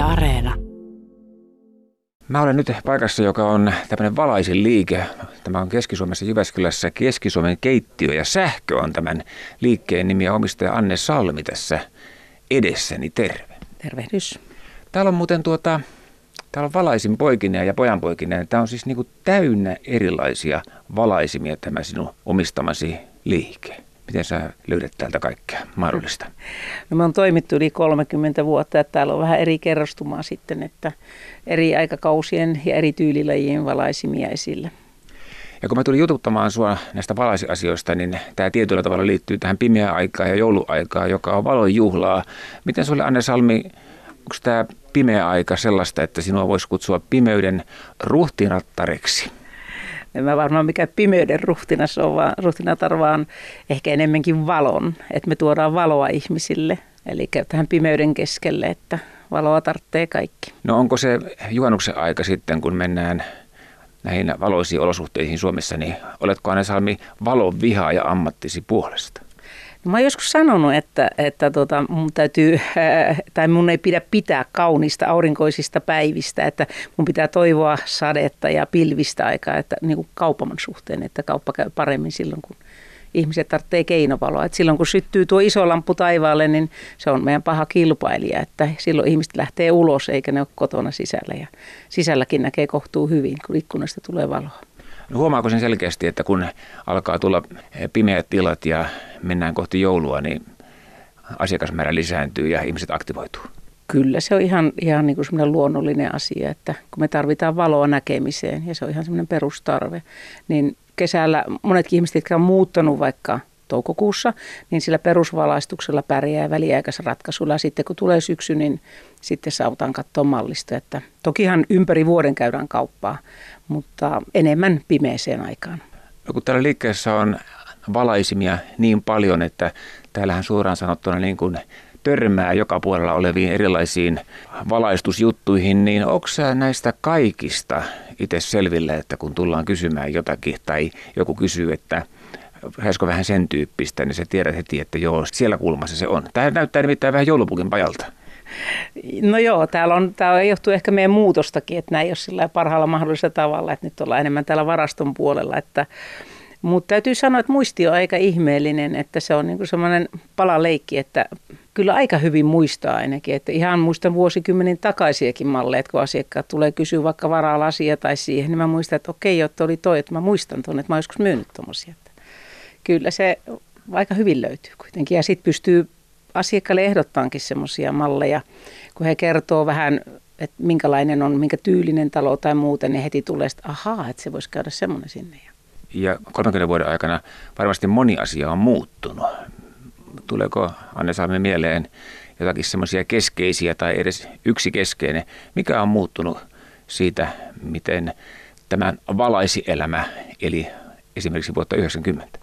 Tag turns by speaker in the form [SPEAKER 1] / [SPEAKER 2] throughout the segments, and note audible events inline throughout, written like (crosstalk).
[SPEAKER 1] Yle Areena.
[SPEAKER 2] Mä olen nyt paikassa, joka on tämmöinen valaisin liike. Tämä on Keski-Suomessa Jyväskylässä. Keski-Suomen keittiö ja sähkö on tämän liikkeen nimi ja omistaja Anne Salmi tässä edessäni. Terve.
[SPEAKER 3] Tervehdys.
[SPEAKER 2] Täällä on muuten tuota, täällä on valaisin poikinen ja pojanpoikinen. Tämä on siis niinku täynnä erilaisia valaisimia tämä sinun omistamasi liike. Miten sä löydät täältä kaikkea mahdollista? (laughs)
[SPEAKER 3] No me on toimittu yli 30 vuotta, että täällä on vähän eri kerrostumaa sitten, että eri aikakausien ja eri tyylilajien valaisimia esillä.
[SPEAKER 2] Ja kun mä tulin jututtamaan sua näistä valaisiasioista, niin tämä tietyllä tavalla liittyy tähän pimeään aikaan ja jouluaikaan, joka on valon juhlaa. Miten sulle Anne Salmi, onko tämä pimeä aika sellaista, että sinua voisi kutsua pimeyden ruhtinattareksi?
[SPEAKER 3] En mä varmaan mikä pimeyden ruhtinas on, vaan ruhtinatar vaan ehkä enemmänkin valon, että me tuodaan valoa ihmisille. Eli tähän pimeyden keskelle, että valoa tarvitsee kaikki.
[SPEAKER 2] No onko se juhannuksen aika sitten, kun mennään näihin valoisiin olosuhteisiin Suomessa, niin oletko Anne Salmi valon vihaa ja ammattisi puolesta?
[SPEAKER 3] No mä oon joskus sanonut, että, että tota, mun täytyy, tai mun ei pidä pitää kaunista aurinkoisista päivistä, että mun pitää toivoa sadetta ja pilvistä aikaa, että niin kuin kaupaman suhteen, että kauppa käy paremmin silloin, kun ihmiset tarvitsee keinovaloa. Et silloin kun syttyy tuo iso lamppu taivaalle, niin se on meidän paha kilpailija, että silloin ihmiset lähtee ulos eikä ne ole kotona sisällä. Ja sisälläkin näkee kohtuu hyvin, kun ikkunasta tulee valoa.
[SPEAKER 2] No huomaako sen selkeästi, että kun alkaa tulla pimeät tilat ja mennään kohti joulua, niin asiakasmäärä lisääntyy ja ihmiset aktivoituu?
[SPEAKER 3] Kyllä se on ihan, ihan niin kuin semmoinen luonnollinen asia, että kun me tarvitaan valoa näkemiseen ja se on ihan semmoinen perustarve, niin kesällä monetkin ihmiset, jotka on muuttanut vaikka toukokuussa, niin sillä perusvalaistuksella pärjää väliaikaisella ratkaisulla. Sitten kun tulee syksy, niin sitten saavutaan katsoa mallista. Että tokihan ympäri vuoden käydään kauppaa, mutta enemmän pimeeseen aikaan.
[SPEAKER 2] No kun täällä liikkeessä on valaisimia niin paljon, että täällähän suoraan sanottuna niin kuin törmää joka puolella oleviin erilaisiin valaistusjuttuihin, niin onko näistä kaikista itse selville, että kun tullaan kysymään jotakin tai joku kysyy, että haisiko vähän sen tyyppistä, niin sä tiedät heti, että joo, siellä kulmassa se on. Tämä näyttää nimittäin vähän joulupukin pajalta.
[SPEAKER 3] No joo, täällä on, tämä johtuu ehkä meidän muutostakin, että näin ei ole sillä parhaalla mahdollisella tavalla, että nyt ollaan enemmän täällä varaston puolella, että mutta täytyy sanoa, että muisti on aika ihmeellinen, että se on niinku semmoinen palaleikki, että kyllä aika hyvin muistaa ainakin. Että ihan muistan vuosikymmenin takaisiakin malleja, kun asiakkaat tulee kysyä vaikka varalasia tai siihen, niin mä muistan, että okei, että oli toi, että mä muistan tuonne, että mä joskus myynyt tuommoisia. Kyllä se aika hyvin löytyy kuitenkin. Ja sitten pystyy asiakkaalle ehdottaankin semmoisia malleja, kun he kertoo vähän, että minkälainen on, minkä tyylinen talo tai muuten, niin heti tulee, että ahaa, että se voisi käydä semmoinen sinne.
[SPEAKER 2] Ja 30 vuoden aikana varmasti moni asia on muuttunut. Tuleeko Anne Salmi mieleen jotakin semmoisia keskeisiä tai edes yksi keskeinen, mikä on muuttunut siitä, miten tämä valaisielämä eli esimerkiksi vuotta 90?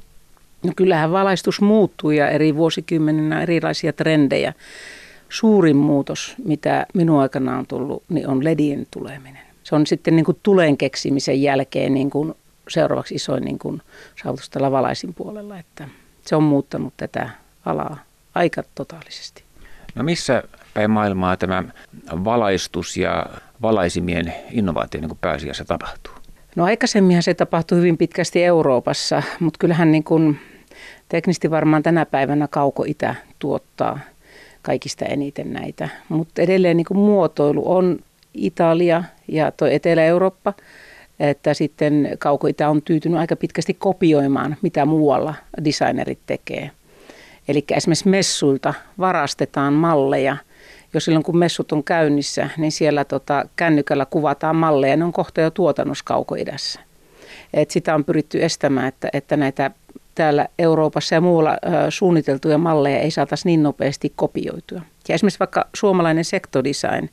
[SPEAKER 3] No kyllähän valaistus muuttuu ja eri vuosikymmeninä erilaisia trendejä. Suurin muutos, mitä minun aikana on tullut, niin on ledien tuleminen. Se on sitten niin kuin tulen keksimisen jälkeen niin kuin seuraavaksi isoin niin kuin saavutus tällä valaisin puolella. Että se on muuttanut tätä alaa aika totaalisesti.
[SPEAKER 2] No missä päin maailmaa tämä valaistus ja valaisimien innovaatio niin kuin pääasiassa tapahtuu?
[SPEAKER 3] No aikaisemminhan se tapahtui hyvin pitkästi Euroopassa, mutta kyllähän niin kuin teknisesti varmaan tänä päivänä kauko-itä tuottaa kaikista eniten näitä. Mutta edelleen niin kuin muotoilu on Italia ja tuo Etelä-Eurooppa, että sitten kauko-itä on tyytynyt aika pitkästi kopioimaan, mitä muualla designerit tekee. Eli esimerkiksi messuilta varastetaan malleja – jo silloin kun messut on käynnissä, niin siellä tota, kännykällä kuvataan malleja, ne on kohta jo tuotannossa kaukoidässä. Et sitä on pyritty estämään, että, että näitä täällä Euroopassa ja muualla suunniteltuja malleja ei saataisi niin nopeasti kopioitua. Ja esimerkiksi vaikka suomalainen sektodesign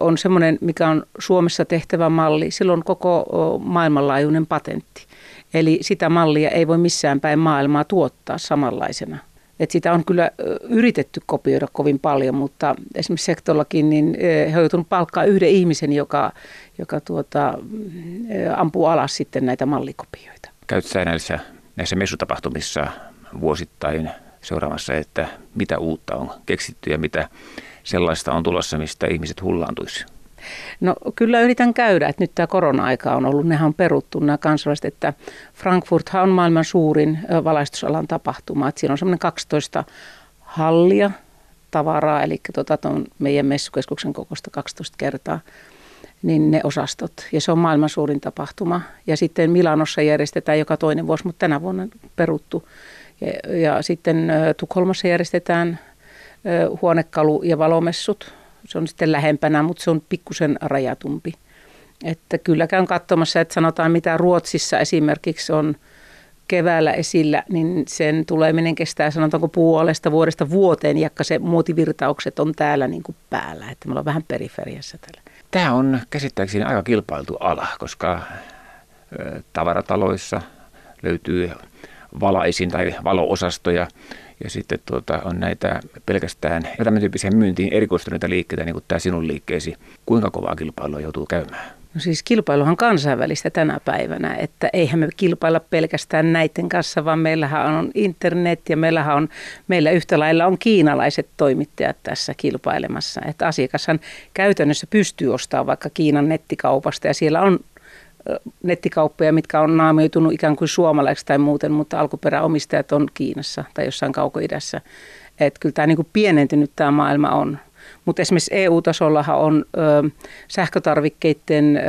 [SPEAKER 3] on semmoinen, mikä on Suomessa tehtävä malli, silloin koko maailmanlaajuinen patentti. Eli sitä mallia ei voi missään päin maailmaa tuottaa samanlaisena et sitä on kyllä yritetty kopioida kovin paljon, mutta esimerkiksi sektollakin niin he on joutunut palkkaa yhden ihmisen, joka, joka tuota, ampuu alas sitten näitä mallikopioita.
[SPEAKER 2] Käytkö näissä, näissä messutapahtumissa vuosittain seuraamassa, että mitä uutta on keksitty ja mitä sellaista on tulossa, mistä ihmiset hullaantuisi?
[SPEAKER 3] No kyllä yritän käydä, että nyt tämä korona-aika on ollut, nehän on peruttu nämä kansalaiset, että Frankfurt on maailman suurin valaistusalan tapahtuma, että siinä on semmoinen 12 hallia tavaraa, eli tuota, meidän messukeskuksen kokosta 12 kertaa niin ne osastot. Ja se on maailman suurin tapahtuma. Ja sitten Milanossa järjestetään joka toinen vuosi, mutta tänä vuonna peruttu. Ja, ja sitten Tukholmassa järjestetään huonekalu- ja valomessut. Se on sitten lähempänä, mutta se on pikkusen rajatumpi. Että kyllä käyn katsomassa, että sanotaan mitä Ruotsissa esimerkiksi on keväällä esillä, niin sen tuleminen kestää sanotaanko puolesta vuodesta vuoteen, jakka se muotivirtaukset on täällä niin kuin päällä. Että me ollaan vähän periferiassa täällä.
[SPEAKER 2] Tämä on käsittääkseni aika kilpailtu ala, koska tavarataloissa löytyy valaisin tai valoosastoja ja sitten tuota, on näitä pelkästään tämän tyyppisiä myyntiin erikoistuneita liikkeitä, niin kuin tämä sinun liikkeesi. Kuinka kovaa kilpailua joutuu käymään?
[SPEAKER 3] No siis kilpailuhan kansainvälistä tänä päivänä, että eihän me kilpailla pelkästään näiden kanssa, vaan meillähän on internet ja meillähän on, meillä yhtä lailla on kiinalaiset toimittajat tässä kilpailemassa. Että asiakashan käytännössä pystyy ostamaan vaikka Kiinan nettikaupasta ja siellä on nettikauppoja, mitkä on naamioitunut ikään kuin suomalaiseksi tai muuten, mutta alkuperäomistajat on Kiinassa tai jossain kaukoidässä. Että kyllä tämä niin kuin pienentynyt tämä maailma on. Mutta esimerkiksi EU-tasollahan on ö, sähkötarvikkeiden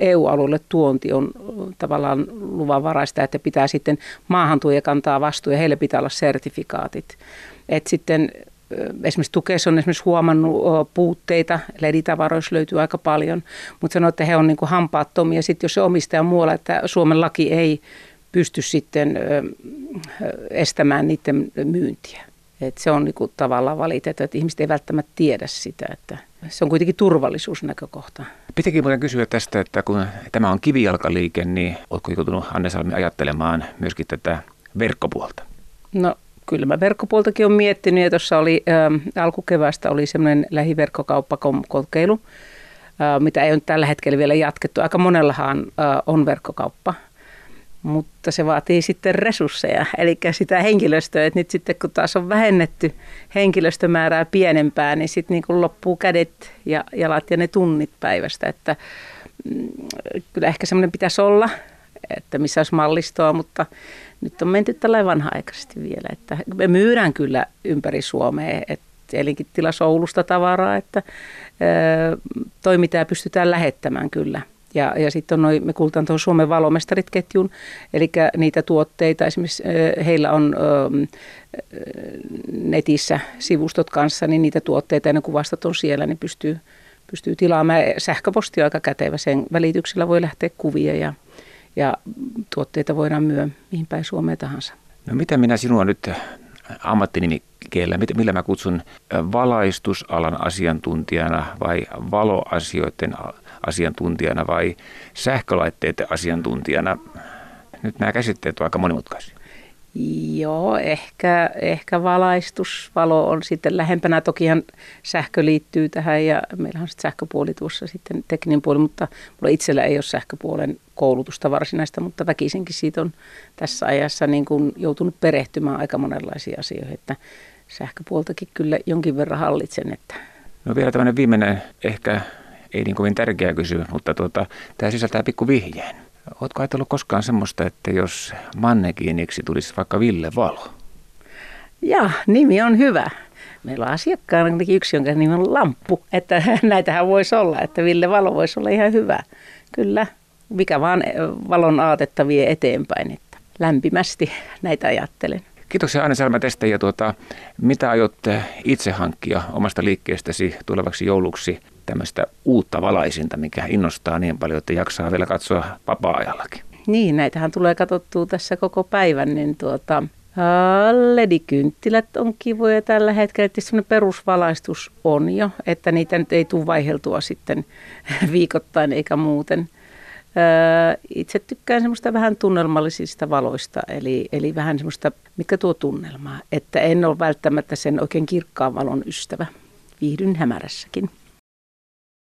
[SPEAKER 3] EU-alueelle tuonti on tavallaan luvanvaraista, että pitää sitten maahantuoja kantaa vastuu ja heille pitää olla sertifikaatit. Et sitten esimerkiksi Tukes on esimerkiksi huomannut puutteita, leditavaroissa löytyy aika paljon, mutta sanoo, että he on niin hampaattomia. Sitten jos se omistaja muualla, että Suomen laki ei pysty sitten estämään niiden myyntiä. Et se on niinku tavallaan valitettu, että ihmiset ei välttämättä tiedä sitä, että se on kuitenkin turvallisuusnäkökohta.
[SPEAKER 2] Pitäkin muuten kysyä tästä, että kun tämä on kivijalkaliike, niin oletko joutunut Anne Salmi ajattelemaan myöskin tätä verkkopuolta?
[SPEAKER 3] No kyllä mä verkkopuoltakin olen miettinyt ja tuossa oli ä, alkukevästä oli semmoinen lähiverkkokauppakokeilu, ä, mitä ei ole tällä hetkellä vielä jatkettu. Aika monellahan ä, on verkkokauppa mutta se vaatii sitten resursseja, eli sitä henkilöstöä, että nyt sitten kun taas on vähennetty henkilöstömäärää pienempää, niin sitten niin kuin loppuu kädet ja jalat ja ne tunnit päivästä, että mm, kyllä ehkä semmoinen pitäisi olla, että missä olisi mallistoa, mutta nyt on menty tällä vanha-aikaisesti vielä, että me myydään kyllä ympäri Suomea, että elinkin tilassa Oulusta tavaraa, että toimintaa pystytään lähettämään kyllä – ja, ja sitten on noi, me kuultaan tuohon Suomen valomestarit-ketjun, eli niitä tuotteita, esimerkiksi heillä on ö, netissä sivustot kanssa, niin niitä tuotteita ja ne kuvastot on siellä, niin pystyy, pystyy tilaamaan. Sähköposti on aika kätevä, sen välityksellä voi lähteä kuvia ja, ja tuotteita voidaan myö mihin päin Suomeen tahansa.
[SPEAKER 2] No mitä minä sinua nyt ammattinimikkeellä, millä mä kutsun valaistusalan asiantuntijana vai valoasioiden asiantuntijana vai sähkölaitteiden asiantuntijana? Nyt nämä käsitteet ovat aika monimutkaisia.
[SPEAKER 3] Joo, ehkä, ehkä valaistus, valo on sitten lähempänä. Tokihan sähkö liittyy tähän ja meillä on sitten sähköpuoli tuossa sitten tekninen puoli, mutta mulla itsellä ei ole sähköpuolen koulutusta varsinaista, mutta väkisinkin siitä on tässä ajassa niin kuin joutunut perehtymään aika monenlaisia asioita, että sähköpuoltakin kyllä jonkin verran hallitsen. Että.
[SPEAKER 2] No vielä tämmöinen viimeinen ehkä ei niin kovin tärkeä kysymys, mutta tuota, tämä sisältää pikku vihjeen. Oletko ajatellut koskaan semmoista, että jos mannekiiniksi tulisi vaikka Ville Valo?
[SPEAKER 3] Ja, nimi on hyvä. Meillä on asiakkaana yksi, jonka nimi on Lamppu, että (laughs) näitähän voisi olla, että Ville Valo voisi olla ihan hyvä. Kyllä, mikä vaan valon aatetta vie eteenpäin, että lämpimästi näitä ajattelen.
[SPEAKER 2] Kiitoksia Anne Selmä tästä ja tuota, mitä aiot itse hankkia omasta liikkeestäsi tulevaksi jouluksi tämmöistä uutta valaisinta, mikä innostaa niin paljon, että jaksaa vielä katsoa vapaa-ajallakin.
[SPEAKER 3] Niin, näitähän tulee katsottua tässä koko päivän, niin tuota, ledikynttilät on kivoja tällä hetkellä. Tietysti perusvalaistus on jo, että niitä nyt ei tule vaiheltua sitten (laughs) viikoittain eikä muuten. Itse tykkään semmoista vähän tunnelmallisista valoista, eli, eli vähän semmoista, mikä tuo tunnelmaa. Että en ole välttämättä sen oikein kirkkaan valon ystävä. Viihdyn hämärässäkin.